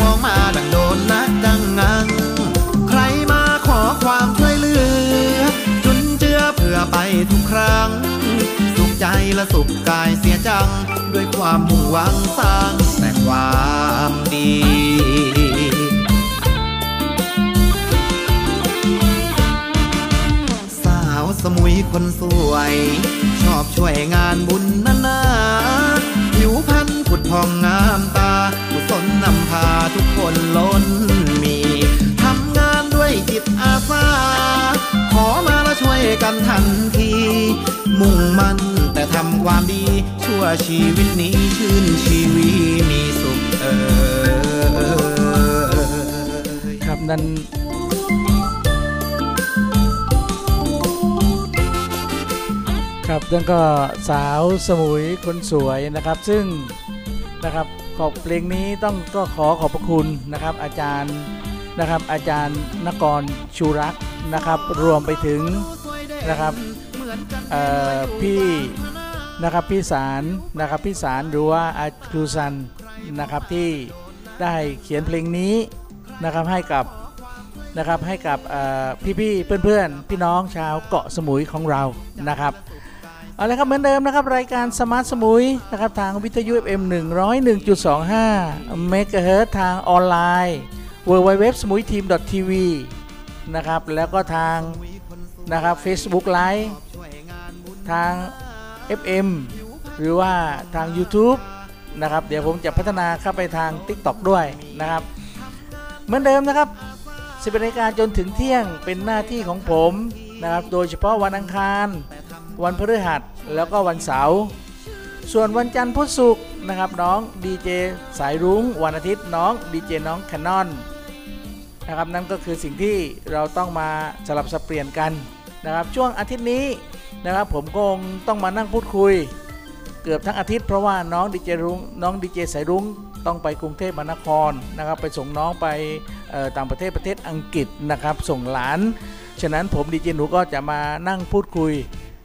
มองมาดังโดนนักดังงัง ใครมาขอความช่วยเหลือ จุนเจือเพื่อไปทุกครั้ง สุขใจและสุขกายเสียจัง ด้วยความมุ่งหวังสร้างแต่ความดีสาวสมุยคนสวย ชอบช่วยงานบุญนานาผิวพรรณผุดพองงามตา กุศลนำพาทุกคนล้นมีทำงานด้วยจิตอาสา ขอมาแล้วช่วยกันทันที มุ่งมั่นแต่ทำความดี ชั่วชีวิตนี้ชื่นชีวีมีสุขเออครับนั่นครับนั่นก็สาวสมุยคนสวยนะครับ ซึ่ง ขอบเพลงนี้ต้องก็ขอขอบพระคุณนะครับ อาจารย์นะครับ อาจารย์นกรชูรักนะครับ รวมไปถึงนะครับพี่นะครับพี่สารนะครับพี่สารหรือว่าอาครูซันนะครับที่ได้เขียนเพลงนี้นะครับให้กับนะครับให้กับเอ่อพี่ๆเพื่อนๆ พี่น้องชาวเกาะสมุยของเรานะครับ เอาละครับเหมือนเดิมนะครับ รายการสมาร์ทสมุยนะครับทางวิทยุ FM 101.25เมกะเฮิรตทางออนไลน์ w w w s m u i t e a m t v นะครับแล้วก็ทางนะครับ Facebook Live ทาง FM หรือว่าทาง YouTube นะครับเดี๋ยวผมจะพัฒนาเข้าไปทาง TikTok ด้วยนะครับ เหมือนเดิมนะครับสิบนาฬิกาจนถึงเที่ยงเป็นหน้าที่ของผมนะครับโดยเฉพาะวันอังคาร วันพฤหัสแล้วก็วันเสาร์ส่วนวันจันทร์พุธศุกร์นะครับน้องดีเจสายรุ้งวันอาทิตย์น้องดีเจน้องแคนนอนนะครับนั่นก็คือสิ่งที่เราต้องมาสลับสับเปลี่ยนกันนะครับช่วงอาทิตย์นี้นะครับผมคงต้องมานั่งพูดคุย เกือบทั้งอาทิตย์เพราะว่าน้องดีเจรุ้งน้องดีเจสายรุ้งต้องไปกรุงเทพมหานครนะครับไปส่งน้องไปต่างประเทศประเทศอังกฤษนะครับส่งหลาน ฉะนั้นผมดีเจหนูก็จะมานั่งพูดคุย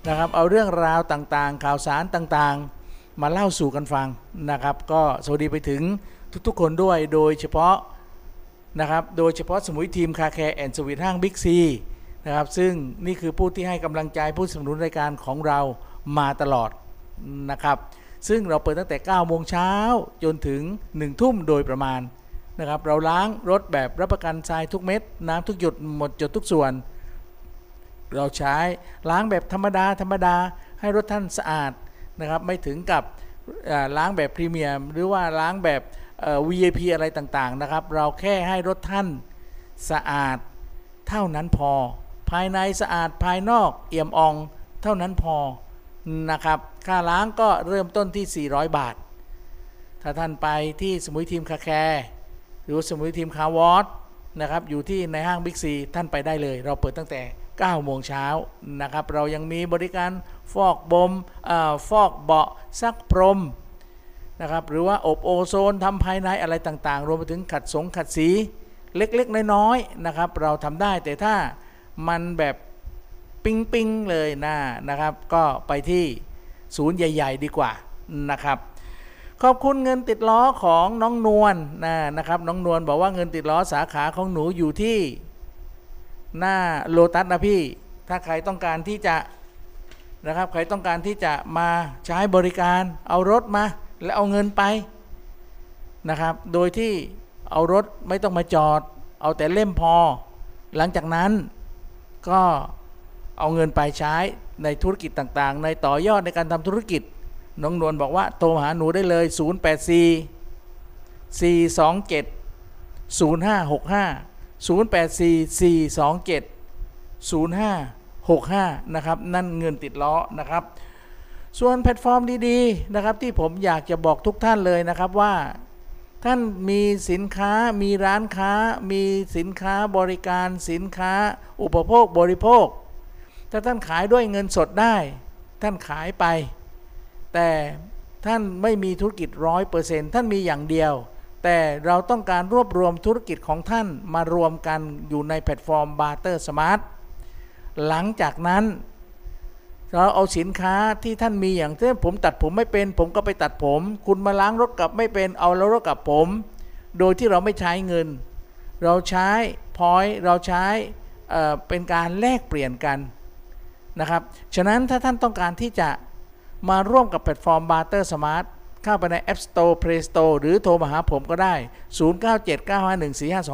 นะครับ เอาเรื่องราวต่างๆ ข่าวสารต่างๆ มาเล่าสู่กันฟังนะครับ ก็สวัสดีไปถึงทุกๆคนด้วยโดยเฉพาะนะครับโดยเฉพาะสมุยทีมคาแคร์แอนด์สวีทห้างบิ๊กซีนะครับซึ่งนี่คือผู้ที่ให้กำลังใจผู้สนับสนุนรายการของเรามาตลอดนะครับซึ่งเราเปิดตั้งแต่ 9 โมงเช้าจนถึง 1 ทุ่มโดยประมาณนะครับเราล้างรถแบบรับประกันทรายทุกเม็ด น้ำทุกหยดหมดจดทุกส่วน เราใช้ล้างแบบธรรมดาธรรมดาให้รถท่านสะอาดนะครับไม่ถึงกับล้างแบบพรีเมียม หรือว่าล้างแบบเอ่อ VIP อะไรต่างๆนะครับ เราแค่ให้รถท่านสะอาดเท่านั้นพอ ภายในสะอาดภายนอกเอี่ยมอ่องเท่านั้นพอนะครับ ค่าล้างก็เริ่มต้นที่ 400 บาท ถ้าท่านไปที่สมุยทีมคาแคร์หรือสมุยทีมคาวอสนะครับอยู่ที่ในห้างบิ๊กซีท่านไปได้เลย เราเปิดตั้งแต่ 9โมงเช้านะครับเรายังมีบริการฟอกบมอฟอกเบาะซักพรมนะครับหรือว่าอบโอโซนทำภายในอะไรต่างๆ รวมไปถึงขัดสงขัดสีเล็กๆ น้อยๆนะครับ เราทำได้แต่ถ้ามันแบบปิ๊งๆเลยนะนะครับ ก็ไปที่ศูนย์ใหญ่ ๆ ดีกว่านะครับ ขอบคุณเงินติดล้อของน้องนวลนะนะครับ น้องนวลบอกว่าเงินติดล้อสาขาของหนูอยู่ที่ หน้าโลตัสนะพี่ ถ้าใครต้องการที่จะนะครับ ใครต้องการที่จะมาใช้บริการ เอารถมา แล้วเอาเงินไปนะครับ โดยที่เอารถไม่ต้องมาจอด เอาแต่เล่มพอ หลังจากนั้นก็เอาเงินไปใช้ในธุรกิจต่างๆ ในต่อยอดในการทำธุรกิจ น้องนวลบอกว่าโทรหาหนูได้เลย 084 427 0565 0844270565 นะครับ นั่นเงินติดล้อนะครับ ส่วนแพลตฟอร์มดีๆนะครับที่ผมอยากจะบอกทุกท่านเลยนะครับว่าท่านมีสินค้ามีร้านค้า มีสินค้าบริการสินค้าอุปโภคบริโภค ถ้าท่านขายด้วยเงินสดได้ ท่านขายไป แต่ท่านไม่มีธุรกิจร้อยเปอร์เซ็นต์ท่านมีอย่างเดียว แต่เราต้องการรวบรวมธุรกิจของท่านมารวมกันอยู่ในแพลตฟอร์ม Barter Smart หลังจากนั้นเราเอาสินค้าที่ท่านมีอย่างเช่นผมตัดผมไม่เป็น ผมก็ไปตัดผม คุณมาล้างรถกลับไม่เป็นเอาแล้วรถกลับผม โดยที่เราไม่ใช้เงิน เราใช้พอยเราใช้เเป็นการแลกเปลี่ยนกันนะครับ ฉะนั้นถ้าท่านต้องการที่จะมาร่วมกับแพลตฟอร์ม Barter Smart เข้าไปใน App Store Play Store หรือโทรมาหาผมก็ได้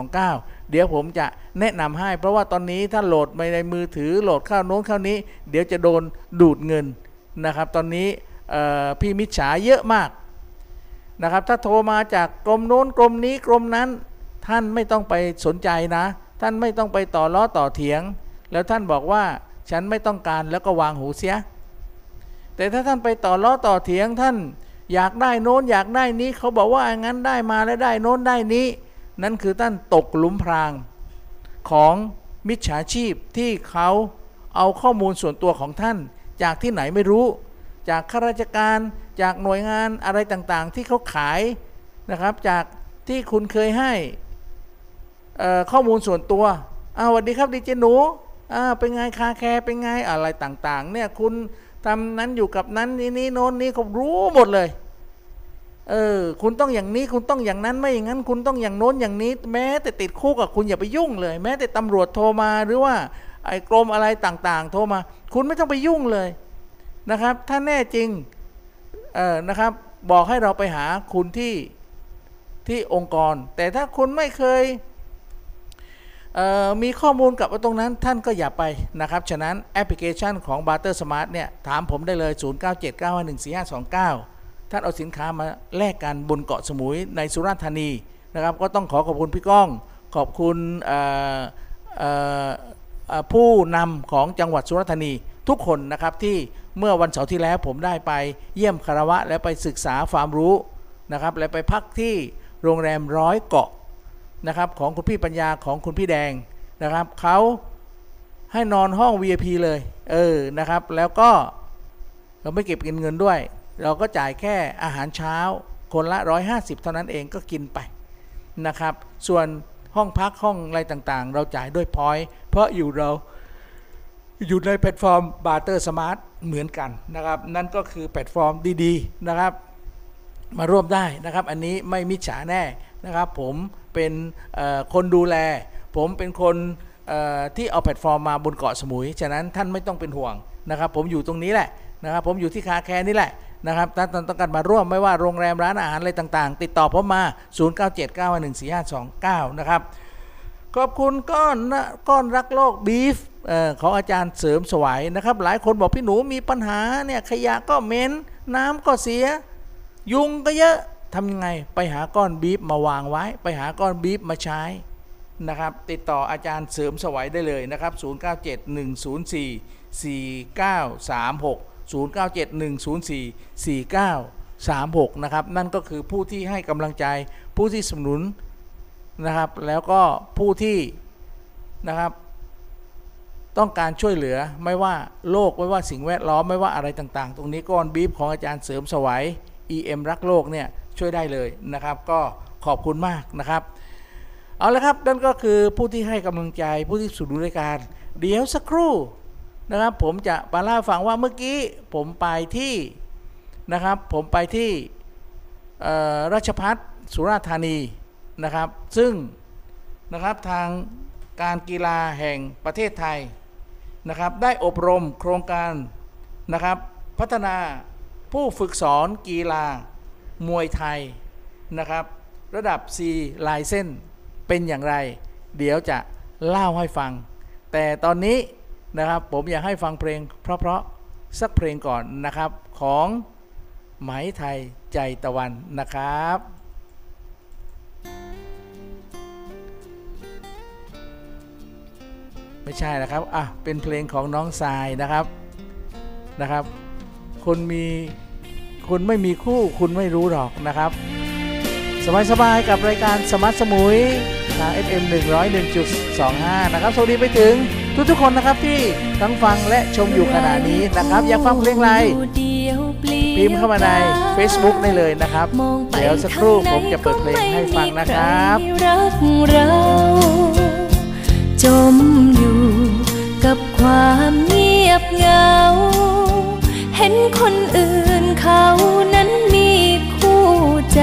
0979514529 เดี๋ยวผมจะแนะนำให้ เพราะว่าตอนนี้ถ้าโหลดไปในมือถือโหลดเข้าโน้นเข้านี้ เดี๋ยวจะโดนดูดเงินนะครับ ตอนนี้พี่มิจฉาเยอะมากนะครับ ถ้าโทรมาจากกรมโน้นกรมนี้กรมนั้น ท่านไม่ต้องไปสนใจนะ ท่านไม่ต้องไปต่อล้อต่อเถียง แล้วท่านบอกว่าฉันไม่ต้องการแล้วก็วางหูเสีย แต่ถ้าท่านไปต่อล้อต่อเถียงท่าน อยากได้โน้นอยากได้นี้เขาบอกว่าอย่างนั้นได้มาแล้วได้โน้นได้นี้ นั่นคือท่านตกหลุมพรางของมิจฉาชีพที่เขาเอาข้อมูลส่วนตัวของท่าน จากที่ไหนไม่รู้ จากข้าราชการจากหน่วยงานอะไรต่างๆ ที่เขาขายนะครับ จากที่คุณเคยให้ข้อมูลส่วนตัวอ้าวสวัสดีครับดีเจหนูอ่าเป็นไงคาแคร์เป็นไงอะไรต่างๆเนี่ยคุณ ทำนั้นอยู่กับนั้นนี้นี้โน้นนี้เขารู้หมดเลย เออ คุณต้องอย่างนี้คุณต้องอย่างนั้นไม่อย่างนั้น คุณต้องอย่างโน้นอย่างนี้ แม้แต่ติดคุกอะคุณอย่าไปยุ่งเลย แม้แต่ตำรวจโทรมาหรือว่าไอ้กรมอะไรต่างๆ โทรมา คุณไม่ต้องไปยุ่งเลยนะครับ ถ้าแน่จริงเออนะครับ บอกให้เราไปหาคุณที่ที่องค์กร แต่ถ้าคุณไม่เคย มีข้อมูลกับตรงนั้นท่านก็อย่าไปนะครับ ฉะนั้นแอปพลิเคชันของ Barter Smart เนี่ย ถามผมได้เลย 0979514529 ท่านเอาสินค้ามาแลกกันบนเกาะสมุยในสุราษฎร์ธานีนะครับ ก็ต้องขอขอบคุณพี่ก้อง ขอบคุณผู้นำของจังหวัดสุราษฎร์ธานีทุกคนนะครับที่เมื่อวันเสาร์ที่แล้วผมได้ไปเยี่ยมคารวะและไปศึกษาความรู้นะครับและไปพักที่โรงแรมร้อยเกาะ นะครับของคุณพี่ปัญญาของคุณพี่แดงนะครับเขาให้นอนห้อง VIP เลย เออนะครับ แล้วก็เราไม่เก็บเงินเงินด้วย เราก็จ่ายแค่อาหารเช้า คนละ 150 เท่านั้นเองก็กินไปนะครับ ส่วนห้องพักห้องอะไรต่างๆ เราจ่ายด้วย point เพราะอยู่เราอยู่ในแพลตฟอร์ม Barter Smart เหมือนกันนะครับ นั่นก็คือแพลตฟอร์มดีๆนะครับ มาร่วมได้นะครับ อันนี้ไม่มิจฉาแน่นะครับ ผม เป็นคนดูแล ผมเป็นคนที่เอาแพลตฟอร์มมาบนเกาะสมุย ฉะนั้นท่านไม่ต้องเป็นห่วงนะครับ ผมอยู่ตรงนี้แหละนะครับ ผมอยู่ที่ car care นี่แหละนะครับถ้าท่านต้องการมาร่วมไม่ว่าโรงแรมร้านอาหารอะไรต่างๆ ติดต่อผมมา 097914529 นะครับ ขอบคุณก้อนก้อนรักโลกบีฟออของอาจารย์เสริมสวัยนะครับ หลายคนบอกพี่หนูมีปัญหาเนี่ยขยะก็เหม็นน้ำก็เสีย ยุงก็เยอะ ทำยังไงไปหาก้อนบีฟมาวางไว้ ไปหาก้อนบีฟมาใช้นะครับ ติดต่ออาจารย์เสริมสวัยได้เลยนะครับ 0971044936 0971044936 นะครับ นั่นก็คือผู้ที่ให้กำลังใจผู้ที่สนับสนุนนะครับ แล้วก็ผู้ที่นะครับต้องการช่วยเหลือไม่ว่าโลกไม่ว่าสิ่งแวดล้อมไม่ว่าอะไรต่างๆ ตรงนี้ก้อนบีฟของอาจารย์เสริมสวัย EM รักโลกเนี่ย ช่วยได้เลยนะครับ ก็ขอบคุณมากนะครับ เอาละครับนั่นก็คือผู้ที่ให้กำลังใจผู้ที่สนับสนุนรายการ เดี๋ยวสักครู่นะครับ ผมจะมาเล่าฟังว่าเมื่อกี้ผมไปที่นะครับ ผมไปที่ราชพัฒสุราษฎร์ธานีนะครับ ซึ่งนะครับทางการกีฬาแห่งประเทศไทยนะครับ ได้อบรมโครงการนะครับ พัฒนาผู้ฝึกสอนกีฬา มวยไทยนะครับ ระดับ C ลายเส้นเป็นอย่างไร เดี๋ยวจะเล่าให้ฟัง แต่ตอนนี้นะครับผมอยากให้ฟังเพลง เพราะๆสักเพลงก่อนนะครับของไหมไทยใจตะวันนะครับไม่ใช่นะครับ อะ เป็นเพลงของน้องทรายนะครับ นะครับคุณมี คุณไม่มีคู่คุณไม่รู้หรอกนะครับ สบายๆกับรายการสมัตสมุยทาง FM 101.25 นะครับ สวัสดีไปถึงทุกๆคนนะครับที่ทั้งฟังและชมอยู่ขณะนี้นะครับ อยากฟังเพลงอะไรพิมพ์เข้ามาใน Facebook ได้เลยนะครับ เดี๋ยวสักครู่ผมจะเปิดเพลงให้ฟังนะครับรักเราจมอยู่กับความเงียบเหงา เห็นคนอื่น เขานั้นมีคู่ใจ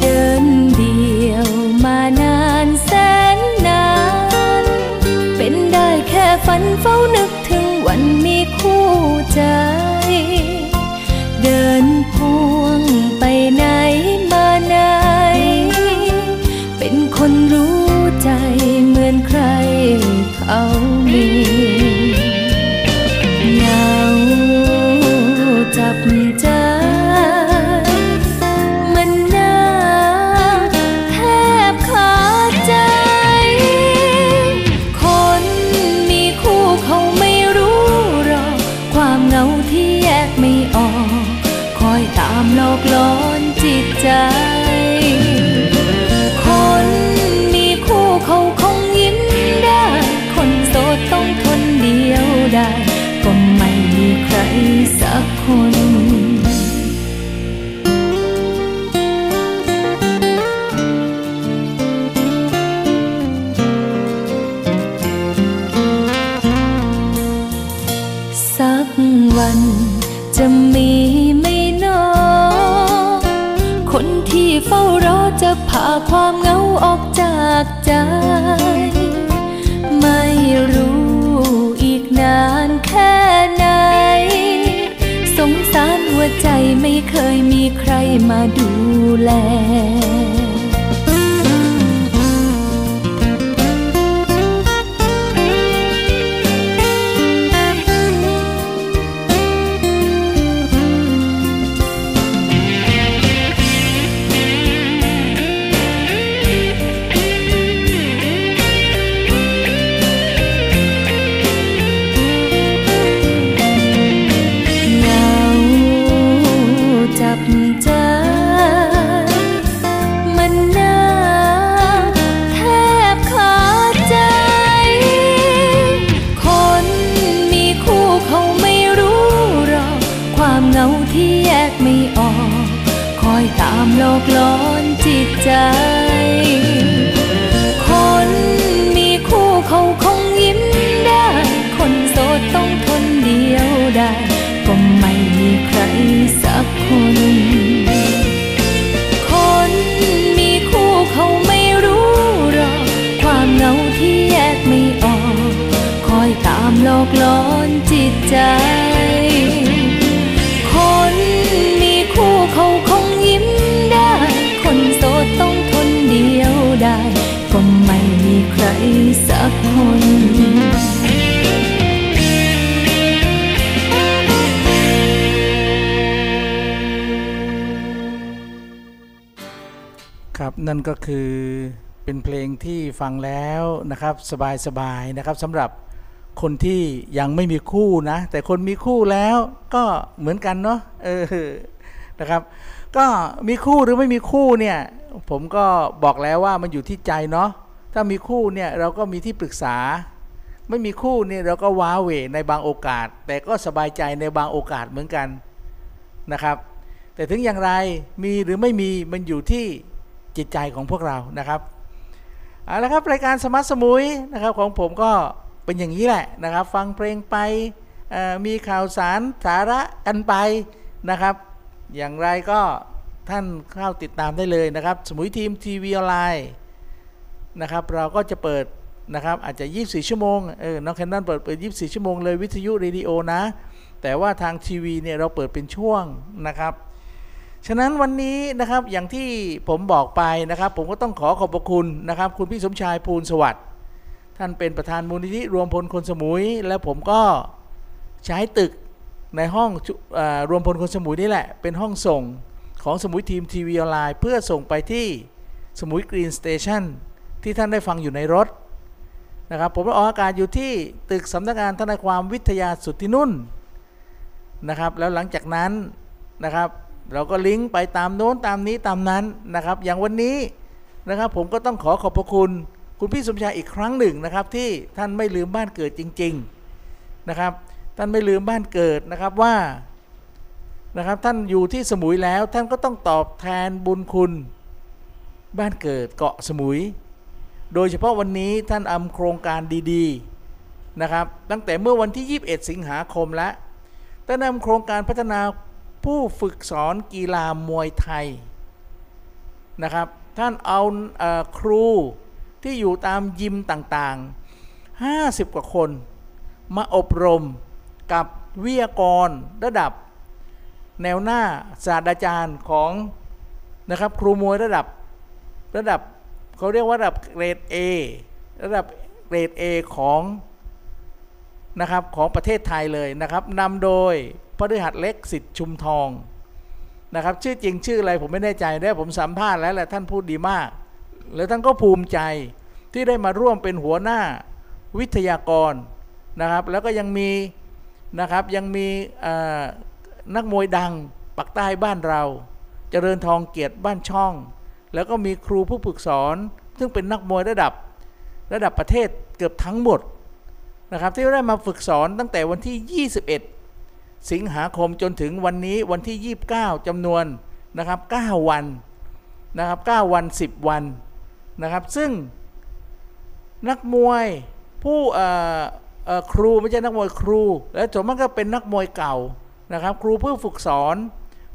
เดินเดียวมานานแสนนาน เป็นได้แค่ฝันเฝ้านึกถึงวันมีคู่ใจ เดินพวงไปไหนมาไหน เป็นคนรู้ใจเหมือนใครเขามี จะมีไม่นอคนที่เฝ้ารอจะพาความเหงาออกจากใจ ไม่รู้อีกนานแค่ไหน สงสารหัวใจไม่เคยมีใครมาดูแล กหลอนจิตใจ คนมีคู่เขาคงยิ้มได้ คนโสดต้องทนเดียวได้ ก็ไม่มีใครสักคนครับนั่นก็คือเป็นเพลงที่ฟังแล้วนะครับสบายๆนะครับสำหรับ คนที่ยังไม่มีคู่นะ แต่คนมีคู่แล้วก็เหมือนกันเนาะเออนะครับ ก็มีคู่หรือไม่มีคู่เนี่ยผมก็บอกแล้วว่ามันอยู่ที่ใจเนาะถ้ามีคู่เนี่ยเราก็มีที่ปรึกษา ไม่มีคู่เนี่ยเราก็ว้าเหวในบางโอกาส แต่ก็สบายใจในบางโอกาสเหมือนกันนะครับ แต่ถึงอย่างไรมีหรือไม่มีมันอยู่ที่จิตใจของพวกเรานะครับเอาละครับรายการสมัตสมุยนะครับของผมก็ เป็นอย่างนี้แหละนะครับ ฟังเพลงไปมีข่าวสารสาระกันไปนะครับ อย่างไรก็ท่านเข้าติดตามได้เลยนะครับ สมุยทีมทีวีออนไลน์นะครับ เราก็จะเปิดนะครับอาจจะ 24 ชั่วโมงเออน้องแคนนอนเปิดเปิด 24 ชั่วโมงเลยวิทยุเรดิโอนะ แต่ว่าทางทีวีเนี่ยเราเปิดเป็นช่วงนะครับ ฉะนั้นวันนี้นะครับอย่างที่ผมบอกไปนะครับ ผมก็ต้องขอขอบพระคุณนะครับ คุณพี่สมชายภูลสวัสดิ์ ท่านเป็นประธานมูลนิธิรวมพลคนสมุย และผมก็ใช้ตึกในห้องรวมพลคนสมุยนี่แหละ เป็นห้องส่งของสมุยทีม TV online เพื่อส่งไปที่ Samui Green Station ที่ท่านได้ฟังอยู่ในรถนะครับผมออกอากาศอยู่ที่ตึกสำนักงานทนายความวิทยาสุทธินุ่นนะครับ แล้วหลังจากนั้นนะครับ เราก็ลิงก์ไปตามโน้นตามนี้ตามนั้นนะครับ อย่างวันนี้นะครับผมก็ต้องขอขอบพระคุณ คุณพี่สมชายอีกครั้งหนึ่งนะครับ ที่ท่านไม่ลืมบ้านเกิดจริง ๆนะครับ ท่านไม่ลืมบ้านเกิดนะครับว่านะครับท่านอยู่ที่สมุยแล้วท่านก็ต้องตอบแทนบุญคุณ บ้านเกิดเกาะสมุย โดยเฉพาะวันนี้ท่านอำโครงการดีๆนะครับตั้งแต่เมื่อวันที่ 21 สิงหาคมแล้วท่านนำโครงการพัฒนาผู้ฝึกสอนกีฬามวยไทยนะครับท่านเอาอครู ที่อยู่ตามยิมต่างๆ 50 กว่าคน มาอบรมกับวิทยากรระดับ แนวหน้าศาสตราจารย์ของนะครับครูมวยระดับระดับเขาเรียกว่าระดับเกรด A ระดับเกรด A ของนะครับของประเทศไทยเลยนะครับนำโดยพฤหัสเล็กสิทธิ์ชุมทองนะครับชื่อจริงชื่ออะไรผมไม่แน่ใจได้ผมสัมภาษณ์แล้วแหละท่านพูดดีมาก แล้วท่านก็ภูมิใจที่ได้มาร่วมเป็นหัวหน้าวิทยากรนะครับ แล้วก็ยังมีนะครับยังมีนักมวยดังปักใต้บ้านเราเจริญทองเกียรติบ้านช่อง แล้วก็มีครูผู้ฝึกสอน ซึ่งเป็นนักมวยระดับระดับประเทศเกือบทั้งหมดนะครับที่ได้มาฝึกสอนตั้งแต่วันที่ 21 สิงหาคมจนถึงวันนี้วันที่ 29จำนวนนะครับ 9 วันนะครับ 9 วัน 10 วัน นะครับ ซึ่งนักมวยผู้ครูไม่ใช่นักมวยครู และส่วนมากก็เป็นนักมวยเก่านะครับ ครูเพื่อฝึกสอน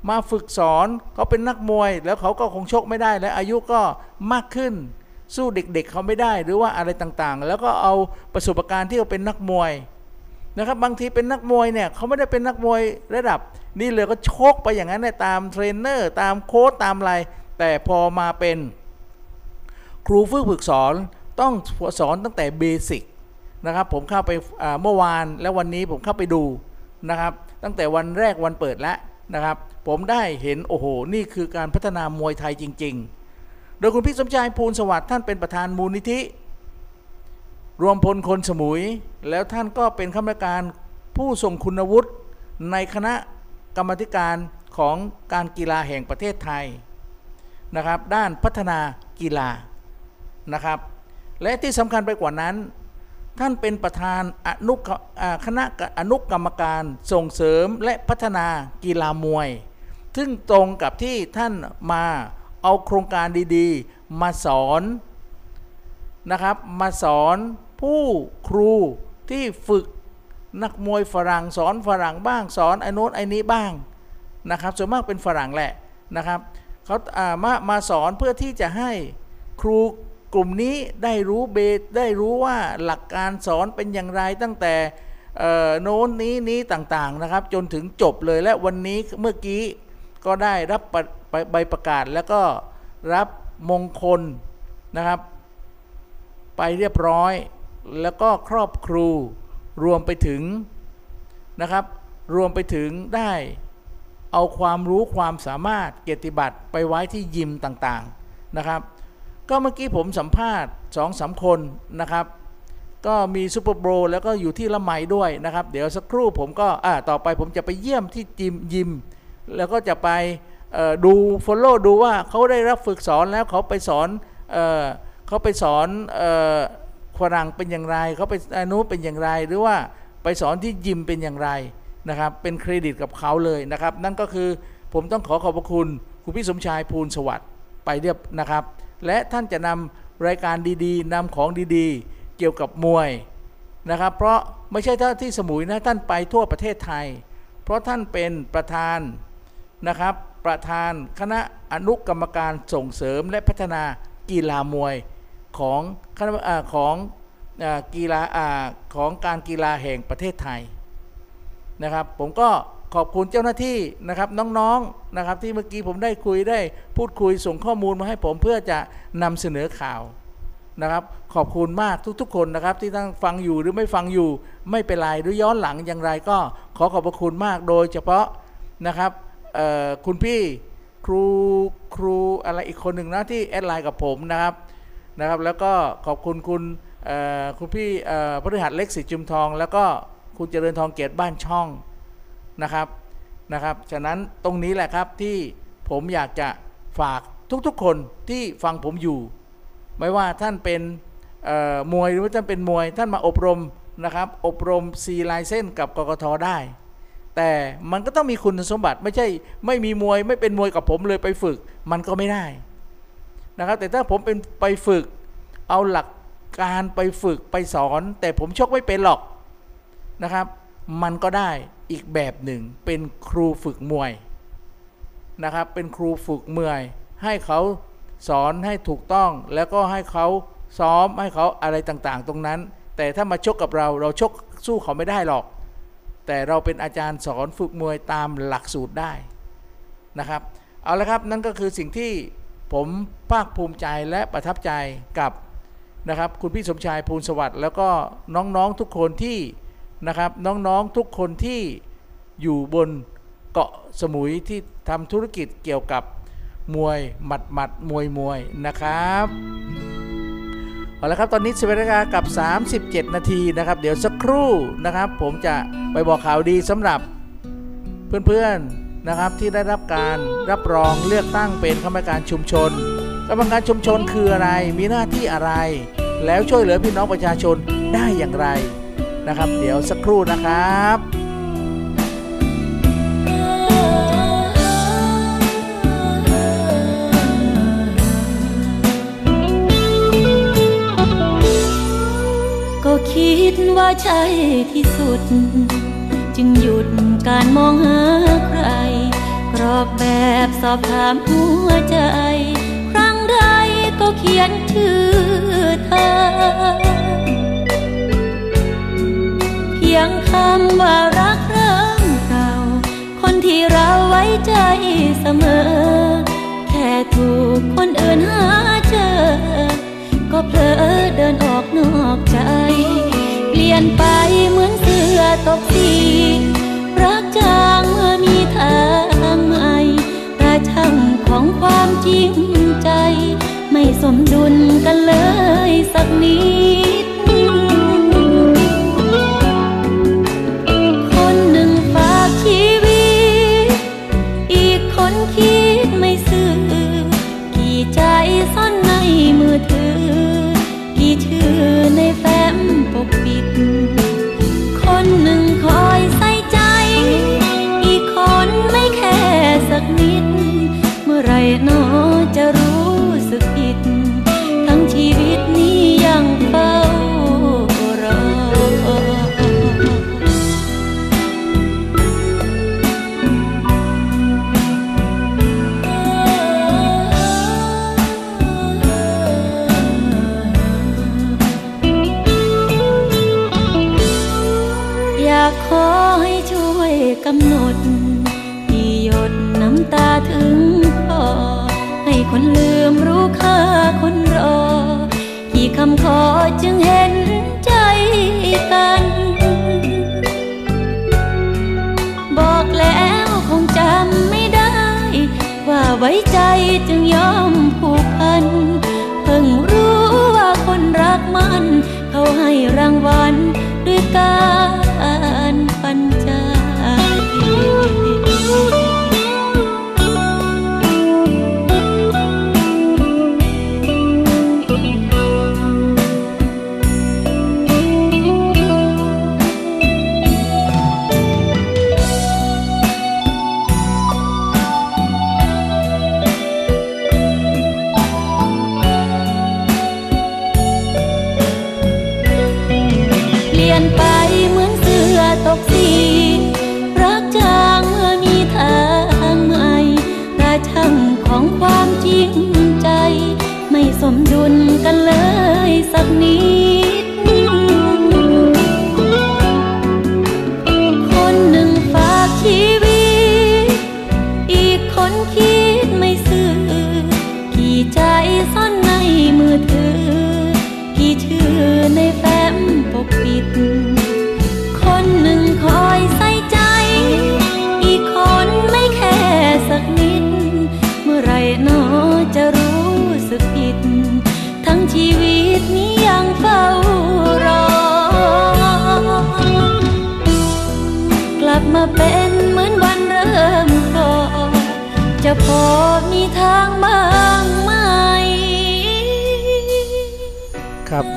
มาฝึกสอนเขาเป็นนักมวย แล้วเขาก็คงชกไม่ได้และอายุก็มากขึ้น สู้เด็กๆเขาไม่ได้หรือว่าอะไรต่างๆ แล้วก็เอาประสบการณ์ที่เขาเป็นนักมวยนะครับบางทีเป็นนักมวยเนี่ยเขาไม่ได้เป็นนักมวยระดับ นี่เลยก็ชกไปอย่างนั้นเนี่ยตามเทรนเนอร์ตามโค้ชตามอะไรแต่พอมาเป็น ครูฝึกฝึกสอนต้องสอนตั้งแต่เบสิกนะครับผมเข้าไปเมื่อวานและวันนี้ผมเข้าไปดูนะครับ ตั้งแต่วันแรกวันเปิดแล้วนะครับ ผมได้เห็นโอ้โห นี่คือการพัฒนามวยไทยจริง ๆ โดยคุณพี่สมชายภูลสวัสดิ์ท่านเป็นประธานมูลนิธิ รวมพลคนสมุย แล้วท่านก็เป็นข้าราชการผู้ทรงคุณวุฒิในคณะกรรมการของการกีฬาแห่งประเทศไทยนะครับ ด้านพัฒนากีฬา นะครับ และที่สำคัญไปกว่านั้น ท่านเป็นประธานอนุคณะอนุกรรมการส่งเสริมและพัฒนากีฬามวย ซึ่งตรงกับที่ท่านมาเอาโครงการดีๆ มาสอนนะครับ มาสอนผู้ครูที่ฝึกนักมวยฝรั่งสอนฝรั่งบ้างสอนไอ้โน้นไอ้นี้บ้างนะครับส่วนมากเป็นฝรั่งแหละนะครับเขาามามาสอนเพื่อที่จะให้ครู กลุ่มนี้ได้รู้เบได้รู้ว่าหลักการสอนเป็นอย่างไรตั้งแต่โน้นนี้นี้ต่างๆนะครับ จนถึงจบเลยและวันนี้เมื่อกี้ก็ได้รับใบใบประกาศแล้วก็รับมงคลนะครับ ไปเรียบร้อย แล้วก็ครอบครูรวมไปถึงนะครับ รวมไปถึงได้เอาความรู้ความสามารถเกียรติบัตรไปไว้ที่ยิมต่างๆนะครับ ก็เมื่อกี้ผมสัมภาษณ์สองสามคนนะครับ ก็มีซูเปอร์โบรแล้วก็อยู่ที่ละไมด้วยนะครับ เดี๋ยวสักครู่ผมก็อ่าต่อไปผมจะไปเยี่ยมที่จิมยิม แล้วก็จะไปดูฟอลโล่ดูว่าเขาได้รับฝึกสอนแล้วเขาไปสอนเอเขาไปสอนฝรั่งเป็นอย่างไร เขาไปอนุเป็นอย่างไร หรือว่าไปสอนที่ยิมเป็นอย่างไรนะครับ เป็นเครดิตกับเขาเลยนะครับ นั่นก็คือผมต้องขอขอบพระคุณคุณพี่สมชายภูลสวัสดิ์ไปเรียบนะครับ และท่านจะนำรายการดีๆนำของดีๆ เกี่ยวกับมวยนะครับ เพราะไม่ใช่ท่าที่สมุยนะท่านไปทั่วประเทศไทย เพราะท่านเป็นประธานนะครับ ประธานคณะอนุกรรมการส่งเสริมและพัฒนากีฬามวยของคณะของกีฬาของการกีฬาแห่งประเทศไทยนะครับ ผมก็ ขอบคุณเจ้าหน้าที่นะครับน้องๆนะครับที่เมื่อกี้ผมได้คุยได้พูดคุยส่งข้อมูลมาให้ผมเพื่อจะนำเสนอข่าวนะครับ ขอบคุณมากทุกๆ คนนะครับ ที่ตั้งฟังอยู่หรือไม่ฟังอยู่ไม่เป็นไรหรือย้อนหลังอย่างไรก็ขอขอบพระคุณมากโดยเฉพาะนะครับคุณพี่ครูครูอะไรอีกคนหนึ่งนะที่แอดไลน์กับผมนะครับนะครับ แล้วก็ขอบคุณคุณคุณพี่เอ่อพฤหัสเล็กสิจุมทอง แล้วก็คุณเจริญทองเกียรติบ้านช่อง นะครับนะครับ ฉะนั้นตรงนี้แหละครับที่ผมอยากจะฝากทุกๆคนที่ฟังผมอยู่ ไม่ว่าท่านเป็นมวยหรือว่าท่านเป็นมวย ท่านมาอบรมนะครับ อบรมซีไลเส้นกับกกทได้ แต่มันก็ต้องมีคุณสมบัติไม่ใช่ไม่มีมวยไม่เป็นมวยกับผมเลยไปฝึกมันก็ไม่ได้นะครับ แต่ถ้าผมเป็นไปฝึกเอาหลักการไปฝึกไปสอน แต่ผมชกไม่เป็นหรอกนะครับ มันก็ได้ อีกแบบหนึ่ง เป็นครูฝึกมวยนะครับ เป็นครูฝึกมวย ให้เขาสอนให้ถูกต้องแล้วก็ให้เขาซ้อมให้เขาอะไรต่างๆ ตรงนั้น แต่ถ้ามาชกกับเราเราชกสู้เขาไม่ได้หรอก แต่เราเป็นอาจารย์สอนฝึกมวยตามหลักสูตรได้นะครับเอาละครับนั่นก็คือสิ่งที่ผมภาคภูมิใจและประทับใจกับนะครับคุณพี่สมชายภูลสวัสดิ์แล้วก็น้องๆทุกคนที่ นะครับน้องๆทุกคนที่อยู่บนเกาะสมุยที่ทำธุรกิจเกี่ยวกับมวยหมัดหมัดมวยมวยนะครับเอาละครับตอนนี้สิบเวลากับ 37 นาทีนะครับ เดี๋ยวสักครู่นะครับ ผมจะไปบอกข่าวดีสำหรับเพื่อนๆนะครับที่ได้รับการรับรองเลือกตั้งเป็นกรรมการชุมชนกรรมการชุมชนคืออะไรมีหน้าที่อะไร แล้วช่วยเหลือพี่น้องประชาชนได้อย่างไร นะครับ เดี๋ยวสักครู่นะครับก็คิดว่าใช่ที่สุด จึงหยุดการมองหาใคร กรอกแบบสอบถามหัวใจ ครั้งใดก็เขียนชื่อเธอ พียงคำว่ารักเริ่มเก่า คนที่เราไว้ใจเสมอ แค่ถูกคนอื่นหาเจอ ก็เผลอเดินออกนอกใจ เปลี่ยนไปเหมือนเสื้อตกสีรักจางเมื่อมีทางใหม่ระช่างของความจริงใจ ไม่สมดุลกันเลยสักนิด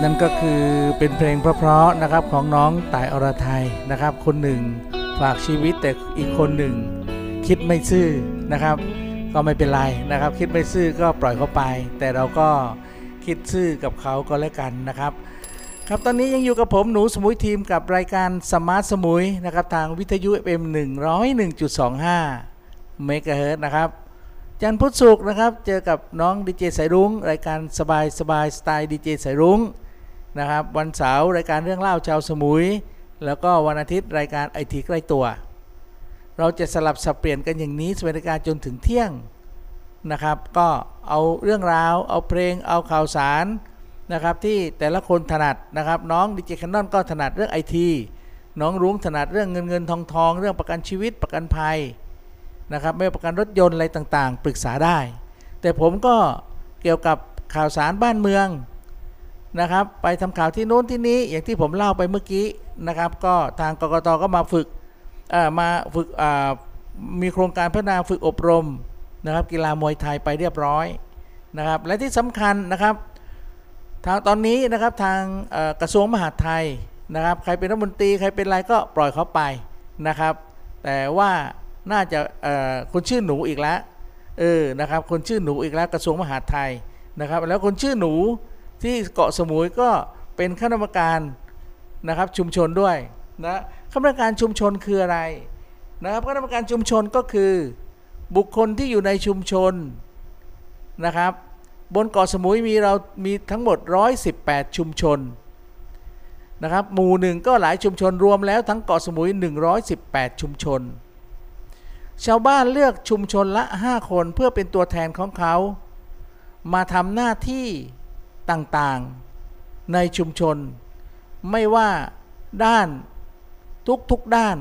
นั่นก็คือเป็นเพลงเพราะๆนะครับของน้องต่ายอรทัยนะครับ คนหนึ่งฝากชีวิตแต่อีกคนหนึ่ง คิดไม่ซื่อนะครับ ก็ไม่เป็นไรนะครับ คิดไม่ซื่อก็ปล่อยเขาไป แต่เราก็คิดซื่อกับเขาก็แล้วกันนะครับ ครับตอนนี้ยังอยู่กับผมหนูสมุยทีมกับรายการ Smart Samui นะครับ ทางวิทยุ FM 101.25เมกะเฮิรตซ์นะครับจันทร์พุธศุกร์นะครับ เจอกับน้องดีเจสายรุ้ง รายการสบายสบายสไตล์ดีเจสายรุ้ง นะครับวันเสาร์รายการเรื่องเล่าชาวสมุย แล้วก็วันอาทิตย์รายการไอทีใกล้ตัว เราจะสลับสับเปลี่ยนกันอย่างนี้สวัสดิการจนถึงเที่ยงนะครับ ก็เอาเรื่องราว เอาเพลงเอาข่าวสารนะครับที่แต่ละคนถนัดนะครับน้องดีเจแคนนอนก็ถนัดเรื่องไอทีน้องรุ้งถนัดเรื่องเงินเงินทองทองเรื่องประกันชีวิตประกันภัยนะครับไม่ประกันรถยนต์อะไรต่างๆ ปรึกษาได้ แต่ผมก็เกี่ยวกับข่าวสารบ้านเมือง นะครับ ไปทำข่าวที่โน้นที่นี้อย่างที่ผมเล่าไปเมื่อกี้นะครับ ก็ทางกกตก็มาฝึกมาฝึกมีโครงการพัฒนาฝึกอบรมนะครับ กีฬามวยไทยไปเรียบร้อยนะครับ และที่สำคัญนะครับทางตอนนี้นะครับทางกระทรวงมหาดไทยนะครับ ใครเป็นรัฐมนตรีใครเป็นอะไรก็ปล่อยเขาไปนะครับ แต่ว่าน่าจะคนชื่อหนูอีกแล้วเออนะครับคนชื่อหนูอีกแล้วกระทรวงมหาดไทยนะครับ แล้วคนชื่อหนู ที่เกาะสมุยก็เป็นคณะกรรมการนะครับชุมชนด้วยนะคณะกรรมการชุมชนคืออะไรนะครับคณะกรรมการชุมชนก็คือบุคคลที่อยู่ในชุมชนนะครับ บนเกาะสมุยมีเรามีทั้งหมด 118 ชุมชนนะครับหมู่หนึ่งก็หลายชุมชนรวมแล้วทั้งเกาะสมุย 118 ชุมชน ชาวบ้านเลือกชุมชนละ 5 คนเพื่อเป็นตัวแทนของเขา มาทำหน้าที่ ต่างๆ ในชุมชน ไม่ว่าด้านทุกๆด้าน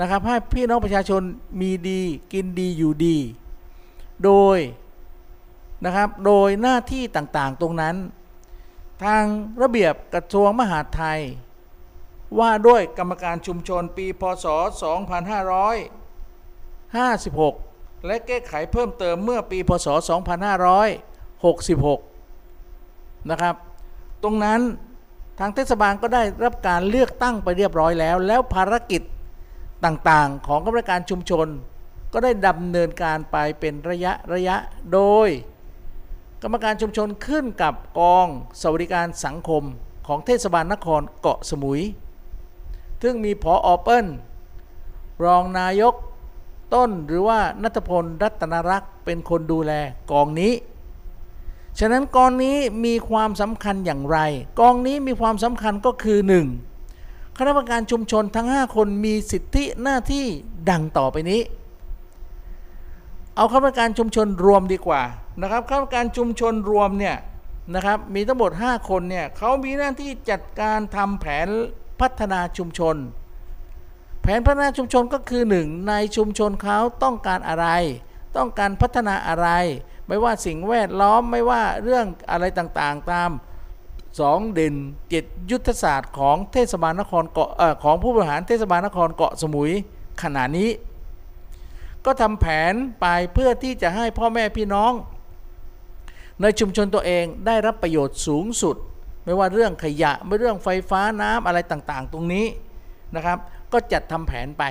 นะครับให้พี่น้องประชาชนมีดีกินดีอยู่ดี โดยนะครับโดยหน้าที่ต่างๆตรงนั้น ทางระเบียบกระทรวงมหาดไทย ว่าด้วยกรรมการชุมชนปีพศ 2556 และแก้ไขเพิ่มเติมเมื่อปีพศ 2566 นะครับ ตรงนั้นทางเทศบาลก็ได้รับการเลือกตั้งไปเรียบร้อยแล้ว แล้วภารกิจต่างๆ ของกรรมการชุมชน ก็ได้ดำเนินการไปเป็นระยะระยะโดย กรรมการชุมชนขึ้นกับกองสวัสดิการสังคมของเทศบาลนครเกาะสมุย ซึ่งมีผออเปิลรองนายกต้นหรือว่านัทพลรัตนรักษ์เป็นคนดูแลกองนี้ ฉะนั้นกองนี้มีความสำคัญอย่างไร กองนี้มีความสำคัญก็คือ 1. คณะกรรมการชุมชนทั้ง 5 คนมีสิทธิหน้าที่ดังต่อไปนี้ เอาคณะกรรมการชุมชนรวมดีกว่านะครับคณะกรรมการชุมชนรวมเนี่ยนะครับมีทั้งหมด 5 คนเนี่ยเขามีหน้าที่จัดการทำแผนพัฒนาชุมชน แผนพัฒนาชุมชนก็คือหนึ่งในชุมชนเขาต้องการอะไร ต้องการพัฒนาอะไร ไม่ว่าสิ่งแวดล้อมไม่ว่าเรื่องอะไรต่างๆตามสองเด่นเจ็ดยุทธศาสตร์ของเทศบาลนครเกาะของผู้บริหารเทศบาลนครเกาะสมุยขณะนี้ ก็ทำแผนไปเพื่อที่จะให้พ่อแม่พี่น้อง ในชุมชนตัวเองได้รับประโยชน์สูงสุด ไม่ว่าเรื่องขยะไม่เรื่องไฟฟ้าน้ำอะไรต่างๆ ตรงนี้นะครับ ก็จัดทำแผนไป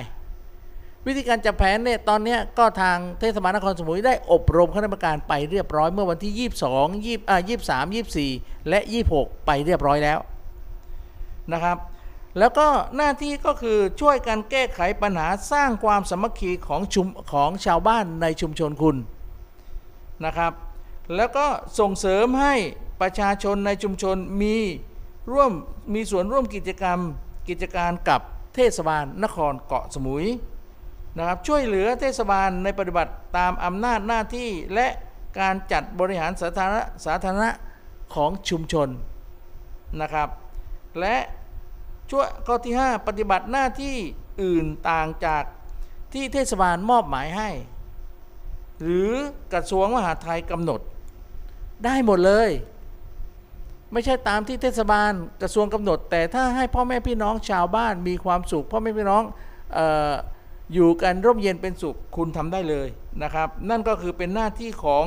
วิธีการจัดแผนเนี่ยตอนนี้ก็ทางเทศบาลนครสมุยได้อบรมคณะกรรมการไปเรียบร้อยเมื่อวันที่ 22 20อ่า23 24 และ 26 ไปเรียบร้อยแล้วนะครับ แล้วก็หน้าที่ก็คือช่วยกันแก้ไขปัญหาสร้างความสามัคคีของชุมของชาวบ้านในชุมชนคุณนะครับ แล้วก็ส่งเสริมให้ประชาชนในชุมชนมีร่วมมีส่วนร่วมกิจกรรมกิจการกับเทศบาลนครเกาะสมุย นะครับช่วยเหลือเทศบาลในปฏิบัติตามอำนาจหน้าที่และการจัดบริหารสาธารณะสาธารณะของชุมชนนะครับ และช่วยข้อที่ 5 ปฏิบัติหน้าที่อื่นต่างจากที่เทศบาลมอบหมายให้ หรือกระทรวงมหาดไทยกำหนด ได้หมดเลย ไม่ใช่ตามที่เทศบาลกระทรวงกำหนด แต่ถ้าให้พ่อแม่พี่น้องชาวบ้านมีความสุขพ่อแม่พี่น้องออ อยู่กันร่มเย็นเป็นสุขคุณทำได้เลยนะครับ นั่นก็คือเป็นหน้าที่ของ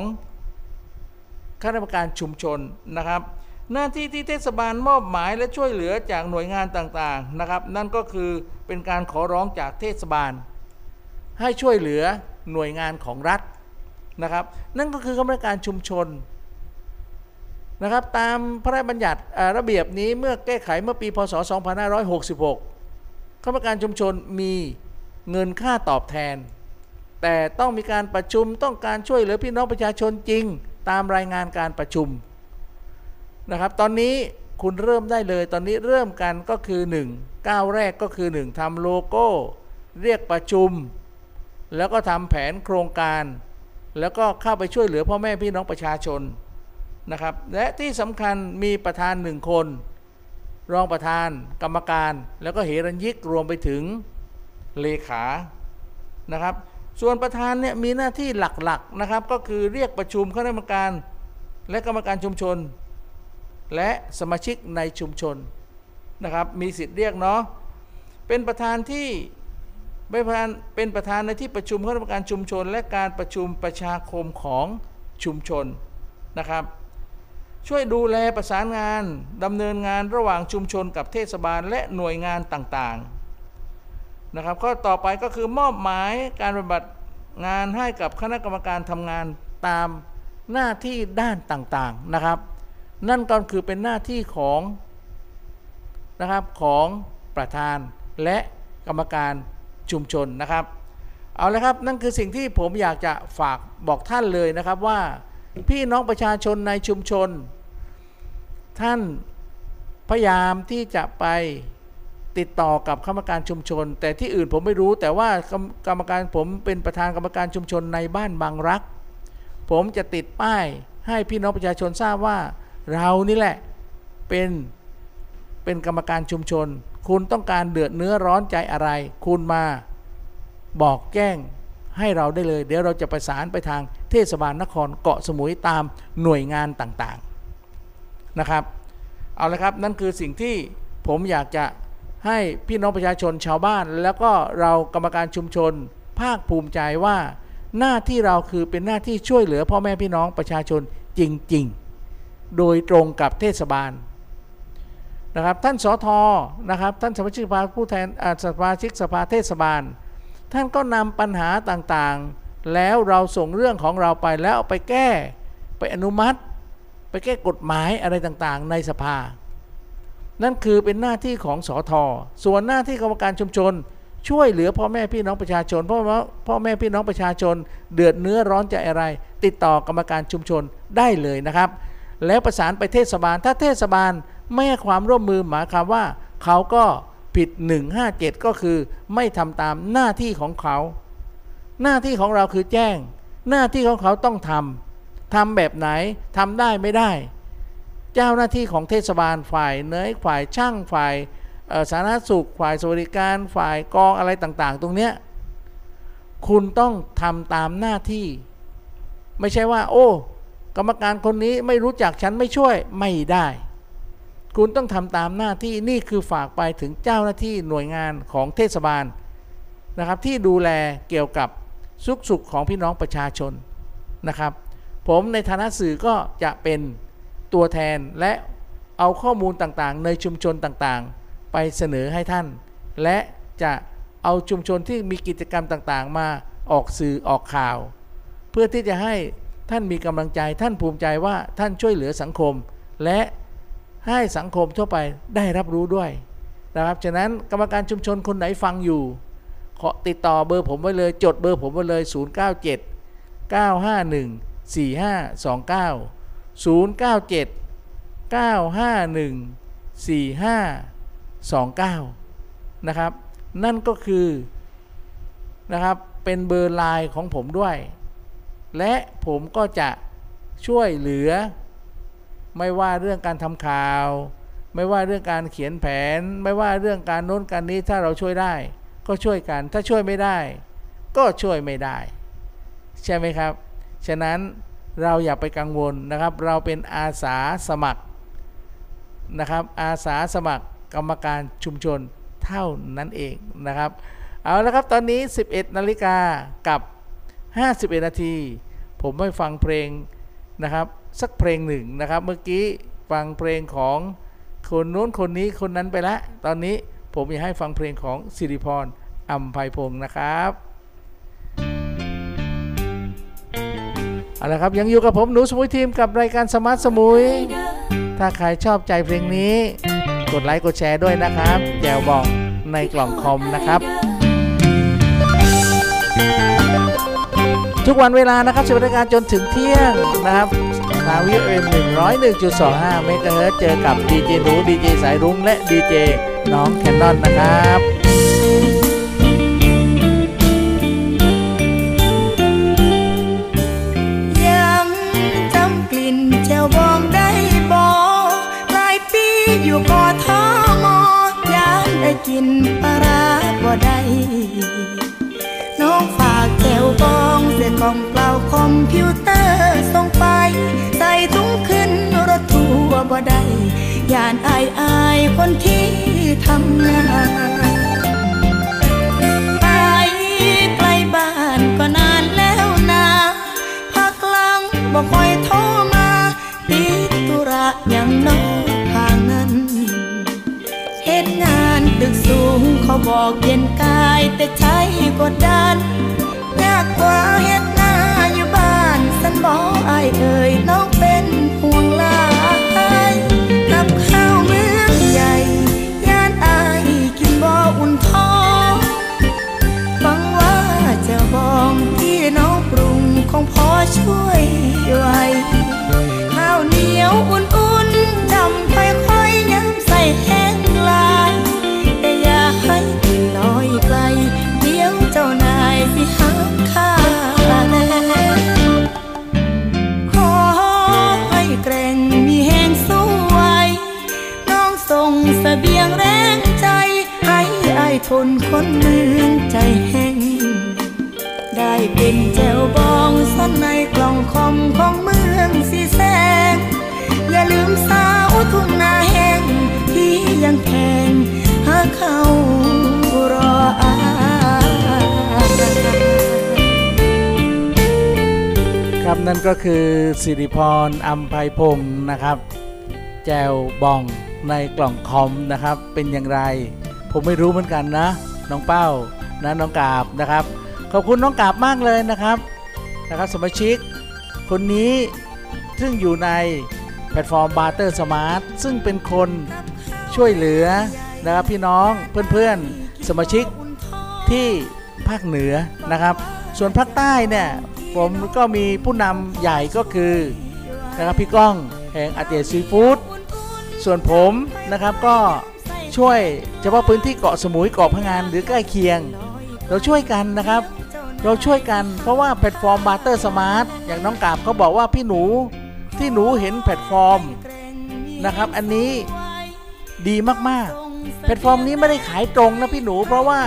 คณะกรรมการชุมชนนะครับ หน้าที่ที่เทศบาลมอบหมายและช่วยเหลือจากหน่วยงานต่างๆนะครับ นั่นก็คือเป็นการขอร้องจากเทศบาล ให้ช่วยเหลือหน่วยงานของรัฐนะครับ นั่นก็คือคณะกรรมการชุมชนนะครับ ตามพระราชบัญญัติระเบียบนี้เมื่อแก้ไขเมื่อปีพศ 2566คณะกรรมการชุมชนมี เงินค่าตอบแทน แต่ต้องมีการประชุมต้องการช่วยเหลือพี่น้องประชาชนจริง ตามรายงานการประชุมนะครับ ตอนนี้คุณเริ่มได้เลยตอนนี้เริ่มกันก็คือ1ก้าวแรกก็คือ 1ทำโลโก้ เรียกประชุม แล้วก็ทำแผนโครงการ แล้วก็เข้าไปช่วยเหลือพ่อแม่พี่น้องประชาชนนะครับ และที่สำคัญมีประธานหนึ่งคน รองประธานกรรมการ แล้วก็เหรัญยิกรวมไปถึง เลขานะครับ ส่วนประธานเนี่ยมีหน้าที่หลักๆนะครับ ก็คือเรียกประชุมคณะกรรมการ และกรรมการชุมชน และสมาชิกในชุมชนนะครับ มีสิทธิ์เรียกเนาะเป็นประธานที่เป็นประธานเป็นประธานในที่ประชุมคณะกรรมการชุมชน และการประชุมประชาคมของชุมชนนะครับ ช่วยดูแลประสานงานดำเนินงานระหว่างชุมชนกับเทศบาลและหน่วยงานต่างๆ นะครับ ข้อต่อไปก็คือมอบหมายการปฏิบัติงานให้กับคณะกรรมการทำงานตามหน้าที่ด้านต่างๆนะครับ นั่นก็คือเป็นหน้าที่ของนะครับของประธานและกรรมการชุมชนนะครับ เอาละครับนั่นคือสิ่งที่ผมอยากจะฝากบอกท่านเลยนะครับว่าพี่น้องประชาชนในชุมชน ท่านพยายามที่จะไป ติดต่อกับกรรมการชุมชน แต่ที่อื่นผมไม่รู้แต่ว่ากรรมการผมเป็นประธานกรรมการชุมชนในบ้านบางรัก ผมจะติดป้ายให้พี่น้องประชาชนทราบว่า เรานี่แหละเป็นเป็นกรรมการชุมชน คุณต้องการเดือดเนื้อร้อนใจอะไร คุณมาบอกแจ้งให้เราได้เลย เดี๋ยวเราจะประสานไปทางเทศบาลนครเกาะสมุยตามหน่วยงานต่างๆนะครับ เอาละครับนั่นคือสิ่งที่ผมอยากจะ ให้พี่น้องประชาชนชาวบ้าน แล้วก็เรากรรมการชุมชน ภาคภูมิใจว่า หน้าที่เราคือเป็นหน้าที่ช่วยเหลือพ่อแม่พี่น้องประชาชนจริง ๆ โดยตรงกับเทศบาลนะครับท่านสอทอนะครับท่านสมาชิกสภาผู้แทนสมาชิกสภาเทศบาล ท่านก็นำปัญหาต่างๆ แล้วเราส่งเรื่องของเราไปแล้วไปแก้ไปอนุมัติ ไปแก้กฎหมายอะไรต่างๆ ในสภา นั่นคือเป็นหน้าที่ของสอทอส่วนหน้าที่กรรมการชุมชน ช่วยเหลือพ่อแม่พี่น้องประชาชนเพราะว่าพ่อแม่พี่น้องประชาชน เดือดเนื้อร้อนใจอะไร ติดต่อกรรมการชุมชนได้เลยนะครับ แล้วประสานไปเทศบาล ถ้าเทศบาลไม่ให้ความร่วมมือหมายความว่าเขาก็ผิด 157 ก็คือไม่ทำตามหน้าที่ของเขา หน้าที่ของเราคือแจ้ง หน้าที่ของเขาต้องทำทำแบบไหนทำได้ไม่ได้ เจ้าหน้าที่ของเทศบาลฝ่ายเนยฝ่ายช่างฝ่ายสาธารณสุขฝ่ายสวัสดิการฝ่ายกองอะไรต่างๆ ตรงเนี้ยคุณต้องทำตามหน้าที่ ไม่ใช่ว่า โอ้ กรรมการคนนี้ไม่รู้จักฉันไม่ช่วยไม่ได้ คุณต้องทำตามหน้าที่นี่คือฝากไปถึงเจ้าหน้าที่หน่วยงานของเทศบาลนะครับที่ดูแลเกี่ยวกับสุขสุขของพี่น้องประชาชนนะครับ ผมในฐานะสื่อก็จะเป็น ตัวแทนและเอาข้อมูลต่างๆ ในชุมชนต่างๆ ไปเสนอให้ท่าน และจะเอาชุมชนที่มีกิจกรรมต่างๆ มาออกสื่อออกข่าว เพื่อที่จะให้ท่านมีกำลังใจท่านภูมิใจว่าท่านช่วยเหลือสังคม และให้สังคมทั่วไปได้รับรู้ด้วยนะครับฉะนั้นกรรมการชุมชนคนไหนฟังอยู่ขอติดต่อเบอร์ผมไว้เลยจดเบอร์ผมไว้เลย 097 951 4529 097 951 4529 นะครับ นั่นก็คือนะครับเป็นเบอร์ไลน์ของผมด้วย และผมก็จะช่วยเหลือ ไม่ว่าเรื่องการทำข่าว ไม่ว่าเรื่องการเขียนแผน ไม่ว่าเรื่องการโน้นการนี้ถ้าเราช่วยได้ ก็ช่วยกันถ้าช่วยไม่ได้ ก็ช่วยไม่ได้ ใช่ไหมครับ ฉะนั้น เราอย่าไปกังวลนะครับ เราเป็นอาสาสมัครนะครับ อาสาสมัครกรรมการชุมชนเท่านั้นเองนะครับ เอาละครับตอนนี้ 11นาฬิกากับ 51 นาที ผมไม่ฟังเพลงนะครับ สักเพลงหนึ่งนะครับ เมื่อกี้ฟังเพลงของคนนู้นคนนี้คนนั้นไปแล้วตอนนี้ผมอยากให้ฟังเพลงของสิริพรอัมภัยพงศ์นะครับ เอาละครับยังอยู่กับผมหนูสมุยทีมกับรายการ Smart Samui ถ้าใครชอบใจเพลงนี้ กดไลค์กดแชร์ด้วยนะครับแจ่วบองในกล่องคอมนะครับ ทุกวันเวลานะครับสิบนาฬิกาจนถึงเที่ยงนะครับทาง FM หนึ่งร้อยหนึ่งจุดสองห้าเมกะเฮิรตซ์เจอกับดีเจหนูดีเจสายรุ้งและดีเจน้องแคนนอนนะครับ ได้กินปลาร้าบ่ได้น้องฝากแก้วบองเสียกล่องเปล่าคอมพิวเตอร์ส่งไป ใส่ถุงขึ้นรถทัวร์บ่ได้ย่านอายอายคนที่ทำงานไปไกลบ้านก็นานแล้วนะพักลังบอกคอยโทร ตุงานตึกสูงเขาบอกเย็นกายแต่ใจกดดันยากกว่าเหตุหน้าอยู่บ้านสันบอกอเอ่ยน้องเป็นห่วงลายกับข้าวเมืองใหญ่ย่านอายกินบ่อุ่นท้องฟังว่าจะบองที่น้องปรุงคงพอช่วยไว้ข้าวเนี สิริพรอัมภัยพงศ์นะครับ แจ่วบองในกล่องคอมนะครับ เป็นอย่างไร ผมไม่รู้เหมือนกันนะ น้องเป้านะน้องกาบนะครับ ขอบคุณน้องกาบมากเลยนะครับนะครับสมาชิก คนนี้ซึ่งอยู่ในแพลตฟอร์ม Barter Smart ซึ่งเป็นคนช่วยเหลือนะครับพี่น้องเพื่อนๆสมาชิกที่ภาคเหนือนะครับ ส่วนภาคใต้เนี่ย ผมก็มีผู้นำใหญ่ก็คือนะครับพี่ก้องแห่งอาเตียซีฟู้ดส่วนผมนะครับก็ช่วยเฉพาะพื้นที่เกาะสมุยเกาะพะงันหรือใกล้เคียง เราช่วยกันนะครับ เราช่วยกันเพราะว่าแพลตฟอร์ม Barter Smart อย่างน้องกาบเขาบอกว่าพี่หนูที่หนูเห็นแพลตฟอร์มนะครับอันนี้ดีมากๆ แพลตฟอร์มนี้ไม่ได้ขายตรงนะพี่หนู เพราะว่า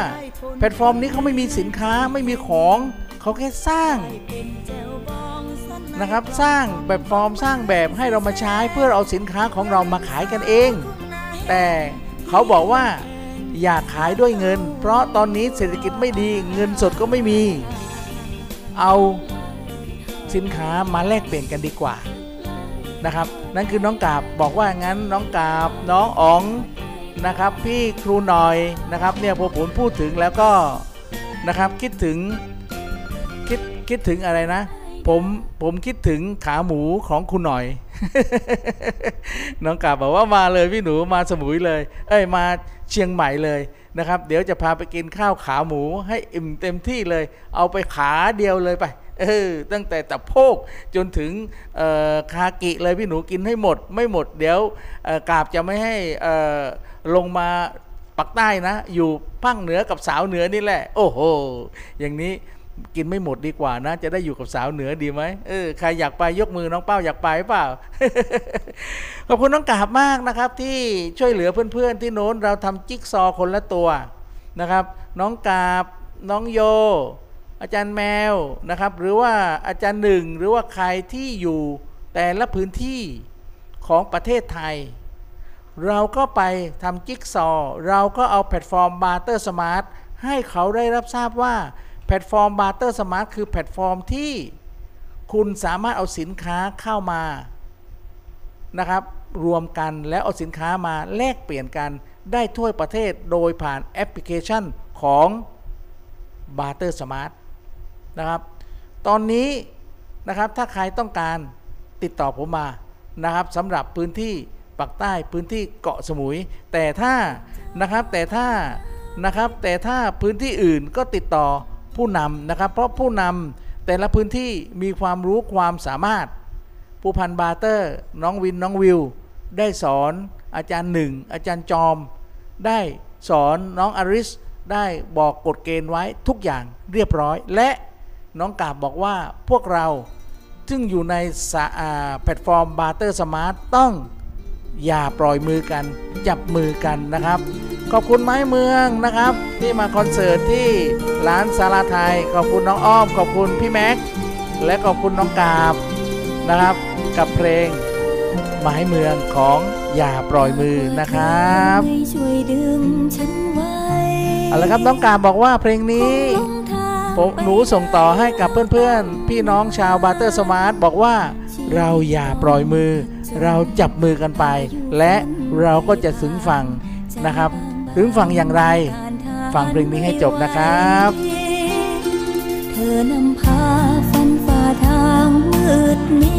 แพลตฟอร์มนี้เขาไม่มีสินค้าไม่มีของ เขาแค่สร้างนะครับสร้างแบบฟอร์มสร้างแบบให้เรามาใช้เพื่อเอาสินค้าของเรามาขายกันเอง แต่เขาบอกว่าอย่าขายด้วยเงิน เพราะตอนนี้เศรษฐกิจไม่ดีเงินสดก็ไม่มี เอาสินค้ามาแลกเปลี่ยนกันดีกว่านะครับ นั่นคือน้องกาบบอกว่างั้นน้องกาบน้องอ๋องนะครับพี่ครูหน่อยนะครับเนี่ยพอผมพูดถึงแล้วก็นะครับคิดถึง คิดถึงอะไรนะ ผมผมคิดถึงขาหมูของคุณหน่อย น้องกาบบอกว่ามาเลยพี่หนูมาสมุยเลย เอ้ยมาเชียงใหม่เลยนะครับ เดี๋ยวจะพาไปกินข้าวขาหมูให้อิ่มเต็มที่เลย เอาไปขาเดียวเลยไปเออตั้งแต่ตะโพกจนถึงคากิเลยพี่หนูกินให้หมด ไม่หมดเดี๋ยวกาบจะไม่ให้ลงมาปักใต้นะ อยู่ภาคเหนือกับสาวเหนือนี่แหละ โอ้โห อย่างนี้ กินไม่หมดดีกว่านะ จะได้อยู่กับสาวเหนือดีไหมเออใครอยากไปยกมือน้องเป้าอยากไปเปล่า ขอบคุณน้องกาบมากนะครับ ที่ช่วยเหลือเพื่อนๆ ที่โน้นเราทำจิ๊กซอว์คนละตัวนะครับ น้องกาบน้องโย อาจารย์แมวนะครับ หรือว่าอาจารย์หนึ่งหรือว่าใครที่อยู่แต่ละพื้นที่ของประเทศไทย เราก็ไปทำจิ๊กซอว์เราก็เอาแพลตฟอร์ม Barter Smart ให้เขาได้รับทราบว่า แพลตฟอร์ม Barter Smart คือแพลตฟอร์มที่คุณสามารถเอาสินค้าเข้ามานะครับ รวมกันแล้วเอาสินค้ามาแลกเปลี่ยนกันได้ทั่วประเทศโดยผ่านแอปพลิเคชันของ Barter Smart นะครับ ตอนนี้นะครับถ้าใครต้องการติดต่อผมมานะครับสำหรับพื้นที่ปากใต้พื้นที่เกาะสมุย แต่ถ้านะครับแต่ถ้านะครับแต่ถ้าพื้นที่อื่นก็ติดต่อ ผู้นำนะครับ เพราะผู้นำแต่ละพื้นที่มีความรู้ความสามารถ ผู้พันบาเตอร์ น้องวินน้องวิว ได้สอนอาจารย์หนึ่งอาจารย์จอม ได้สอนน้องอาริสได้บอกกฎเกณฑ์ไว้ทุกอย่างเรียบร้อย และน้องกาบบอกว่าพวกเราซึ่งอยู่ในแพลตฟอร์ม Barter Smart ต้อง อย่าปล่อยมือกัน จับมือกันนะครับ ขอบคุณไม้เมืองนะครับ ที่มาคอนเสิร์ตที่ร้านสาราไทย ขอบคุณน้องอ้อม ขอบคุณพี่แม็กซ์และขอบคุณน้องกาบนะครับ กับเพลงไม้เมืองของอย่าปล่อยมือนะครับเอาละครับน้องกาบบอกว่าเพลงนี้ผมหนูส่งต่อให้กับเพื่อนๆ พี่น้องชาว Barter Smart บอกว่าเราอย่าปล่อยมือ เราจับมือกันไป และเราก็จะถึงฝั่งนะครับ ถึงฝั่งอย่างไร ฟังเพลงนี้ให้จบนะครับ เธอนำพาฝันฝ่าทางมืดมิด